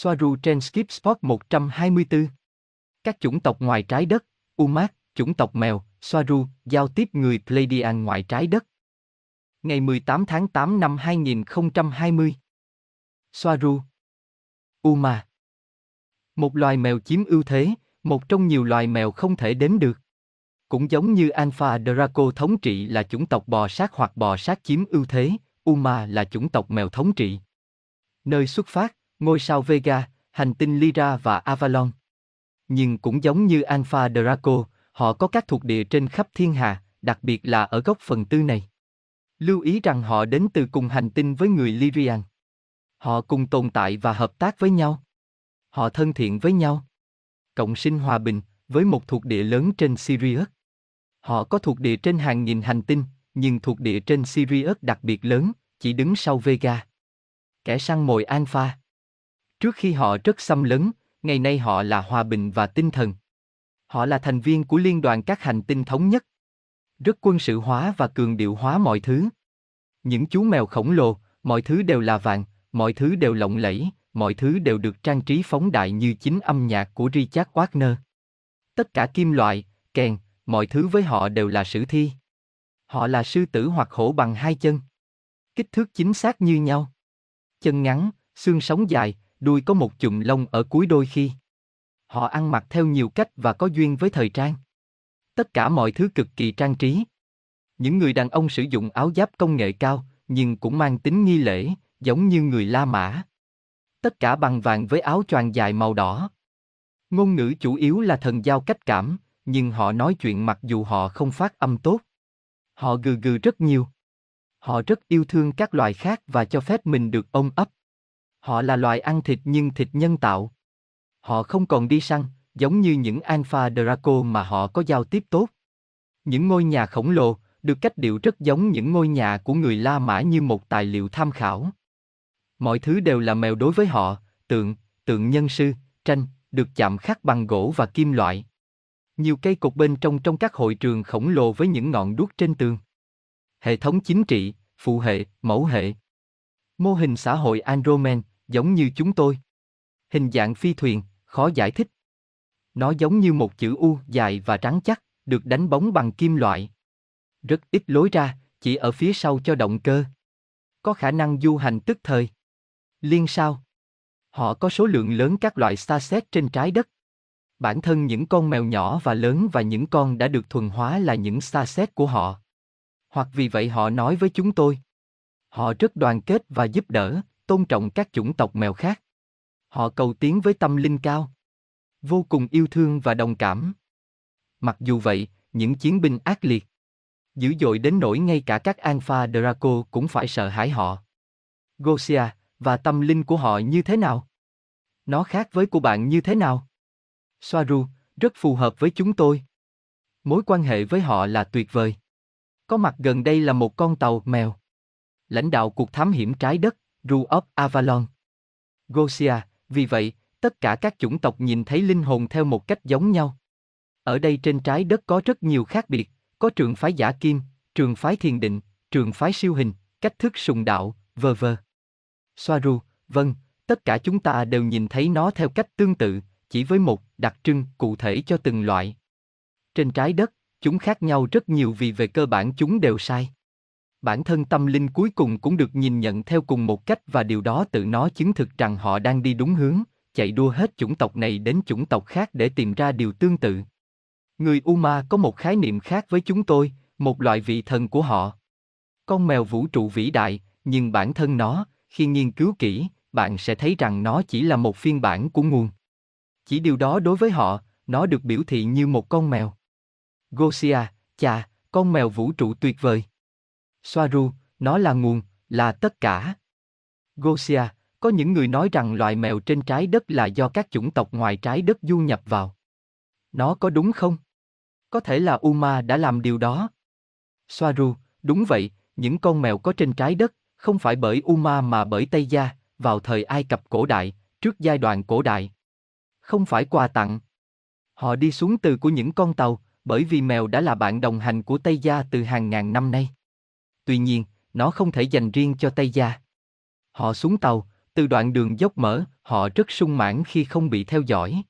Soaru trên Skip Spot 124. Các chủng tộc ngoài trái đất, Umat, chủng tộc mèo, Soaru, giao tiếp người Pleiadian ngoài trái đất. Ngày 18 tháng 8 năm 2020. Soaru. Uma. Một loài mèo chiếm ưu thế, một trong nhiều loài mèo không thể đếm được. Cũng giống như Alpha Draco thống trị là chủng tộc bò sát hoặc bò sát chiếm ưu thế, Uma là chủng tộc mèo thống trị. Nơi xuất phát, ngôi sao Vega, hành tinh Lyra và Avalon. Nhưng cũng giống như Alpha Draco, họ có các thuộc địa trên khắp thiên hà, đặc biệt là ở góc phần tư này. Lưu ý rằng họ đến từ cùng hành tinh với người Lyrian. Họ cùng tồn tại và hợp tác với nhau. Họ thân thiện với nhau. Cộng sinh hòa bình, với một thuộc địa lớn trên Sirius. Họ có thuộc địa trên hàng nghìn hành tinh, nhưng thuộc địa trên Sirius đặc biệt lớn, chỉ đứng sau Vega. Kẻ săn mồi Alpha. Trước khi họ rất xâm lấn, ngày nay họ là hòa bình và tinh thần. Họ là thành viên của liên đoàn các hành tinh thống nhất. Rất quân sự hóa và cường điệu hóa mọi thứ. Những chú mèo khổng lồ, mọi thứ đều là vàng, mọi thứ đều lộng lẫy, mọi thứ đều được trang trí phóng đại như chính âm nhạc của Richard Wagner. Tất cả kim loại, kèn, mọi thứ với họ đều là sử thi. Họ là sư tử hoặc hổ bằng hai chân. Kích thước chính xác như nhau. Chân ngắn, xương sống dài, đuôi có một chùm lông ở cuối đôi khi. Họ ăn mặc theo nhiều cách và có duyên với thời trang. Tất cả mọi thứ cực kỳ trang trí. Những người đàn ông sử dụng áo giáp công nghệ cao, nhưng cũng mang tính nghi lễ, giống như người La Mã. Tất cả bằng vàng với áo choàng dài màu đỏ. Ngôn ngữ chủ yếu là thần giao cách cảm, nhưng họ nói chuyện mặc dù họ không phát âm tốt. Họ gừ gừ rất nhiều. Họ rất yêu thương các loài khác và cho phép mình được ôm ấp. Họ là loài ăn thịt nhưng thịt nhân tạo. Họ không còn đi săn, giống như những Alpha Draco mà họ có giao tiếp tốt. Những ngôi nhà khổng lồ, được cách điệu rất giống những ngôi nhà của người La Mã như một tài liệu tham khảo. Mọi thứ đều là mèo đối với họ, tượng, tượng nhân sư, tranh, được chạm khắc bằng gỗ và kim loại. Nhiều cây cột bên trong trong các hội trường khổng lồ với những ngọn đuốc trên tường. Hệ thống chính trị, phụ hệ, mẫu hệ. Mô hình xã hội Andromen, giống như chúng tôi. Hình dạng phi thuyền, khó giải thích. Nó giống như một chữ U dài và trắng chắc, được đánh bóng bằng kim loại. Rất ít lối ra, chỉ ở phía sau cho động cơ. Có khả năng du hành tức thời. Liên sao? Họ có số lượng lớn các loại starset trên trái đất. Bản thân những con mèo nhỏ và lớn và những con đã được thuần hóa là những starset của họ. Hoặc vì vậy họ nói với chúng tôi. Họ rất đoàn kết và giúp đỡ, tôn trọng các chủng tộc mèo khác. Họ cầu tiến với tâm linh cao. Vô cùng yêu thương và đồng cảm. Mặc dù vậy, những chiến binh ác liệt, dữ dội đến nỗi ngay cả các Alpha Draco cũng phải sợ hãi họ. Gosia, và tâm linh của họ như thế nào? Nó khác với của bạn như thế nào? Soaru, rất phù hợp với chúng tôi. Mối quan hệ với họ là tuyệt vời. Có mặt gần đây là một con tàu mèo. Lãnh đạo cuộc thám hiểm trái đất, Ru of Avalon. Gosia, vì vậy, tất cả các chủng tộc nhìn thấy linh hồn theo một cách giống nhau. Ở đây trên trái đất có rất nhiều khác biệt, có trường phái giả kim, trường phái thiền định, trường phái siêu hình, cách thức sùng đạo, vờ vờ. Soaru, vâng, tất cả chúng ta đều nhìn thấy nó theo cách tương tự, chỉ với một đặc trưng cụ thể cho từng loại. Trên trái đất, chúng khác nhau rất nhiều vì về cơ bản chúng đều sai. Bản thân tâm linh cuối cùng cũng được nhìn nhận theo cùng một cách và điều đó tự nó chứng thực rằng họ đang đi đúng hướng, chạy đua hết chủng tộc này đến chủng tộc khác để tìm ra điều tương tự. Người Uma có một khái niệm khác với chúng tôi, một loại vị thần của họ. Con mèo vũ trụ vĩ đại, nhưng bản thân nó, khi nghiên cứu kỹ, bạn sẽ thấy rằng nó chỉ là một phiên bản của nguồn. Chỉ điều đó đối với họ, nó được biểu thị như một con mèo. Gosia, chà, con mèo vũ trụ tuyệt vời. Soaru, nó là nguồn, là tất cả. Gosia, có những người nói rằng loài mèo trên trái đất là do các chủng tộc ngoài trái đất du nhập vào. Nó có đúng không? Có thể là Uma đã làm điều đó. Soaru, đúng vậy, những con mèo có trên trái đất, không phải bởi Uma mà bởi Tây Gia, vào thời Ai Cập cổ đại, trước giai đoạn cổ đại. Không phải quà tặng. Họ đi xuống từ của những con tàu, bởi vì mèo đã là bạn đồng hành của Tây Gia từ hàng ngàn năm nay. Tuy nhiên, nó không thể dành riêng cho Tây Gia. Họ xuống tàu, Từ đoạn đường dốc mở, họ rất sung mãn khi không bị theo dõi.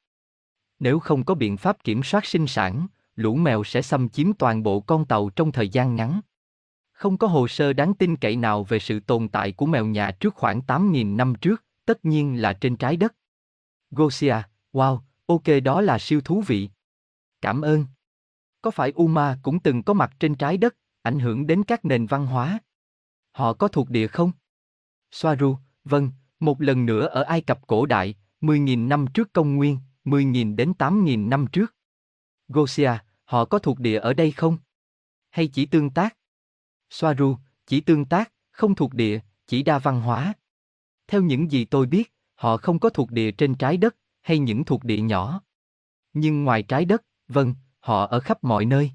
Nếu không có biện pháp kiểm soát sinh sản, lũ mèo sẽ xâm chiếm toàn bộ con tàu trong thời gian ngắn. Không có hồ sơ đáng tin cậy nào về sự tồn tại của mèo nhà trước khoảng 8.000 năm trước, tất nhiên là trên trái đất. Gosia, wow, ok đó là siêu thú vị. Cảm ơn. Có phải Uma cũng từng có mặt trên trái đất, ảnh hưởng đến các nền văn hóa? Họ có thuộc địa không? Soaru, vâng, một lần nữa ở Ai Cập cổ đại, 10.000 năm trước công nguyên, 10.000 đến 8.000 năm trước. Gosia, họ có thuộc địa ở đây không? Hay chỉ tương tác? Soaru, chỉ tương tác, không thuộc địa, chỉ đa văn hóa. Theo những gì tôi biết, họ không có thuộc địa trên trái đất, hay những thuộc địa nhỏ. Nhưng ngoài trái đất, vâng, họ ở khắp mọi nơi.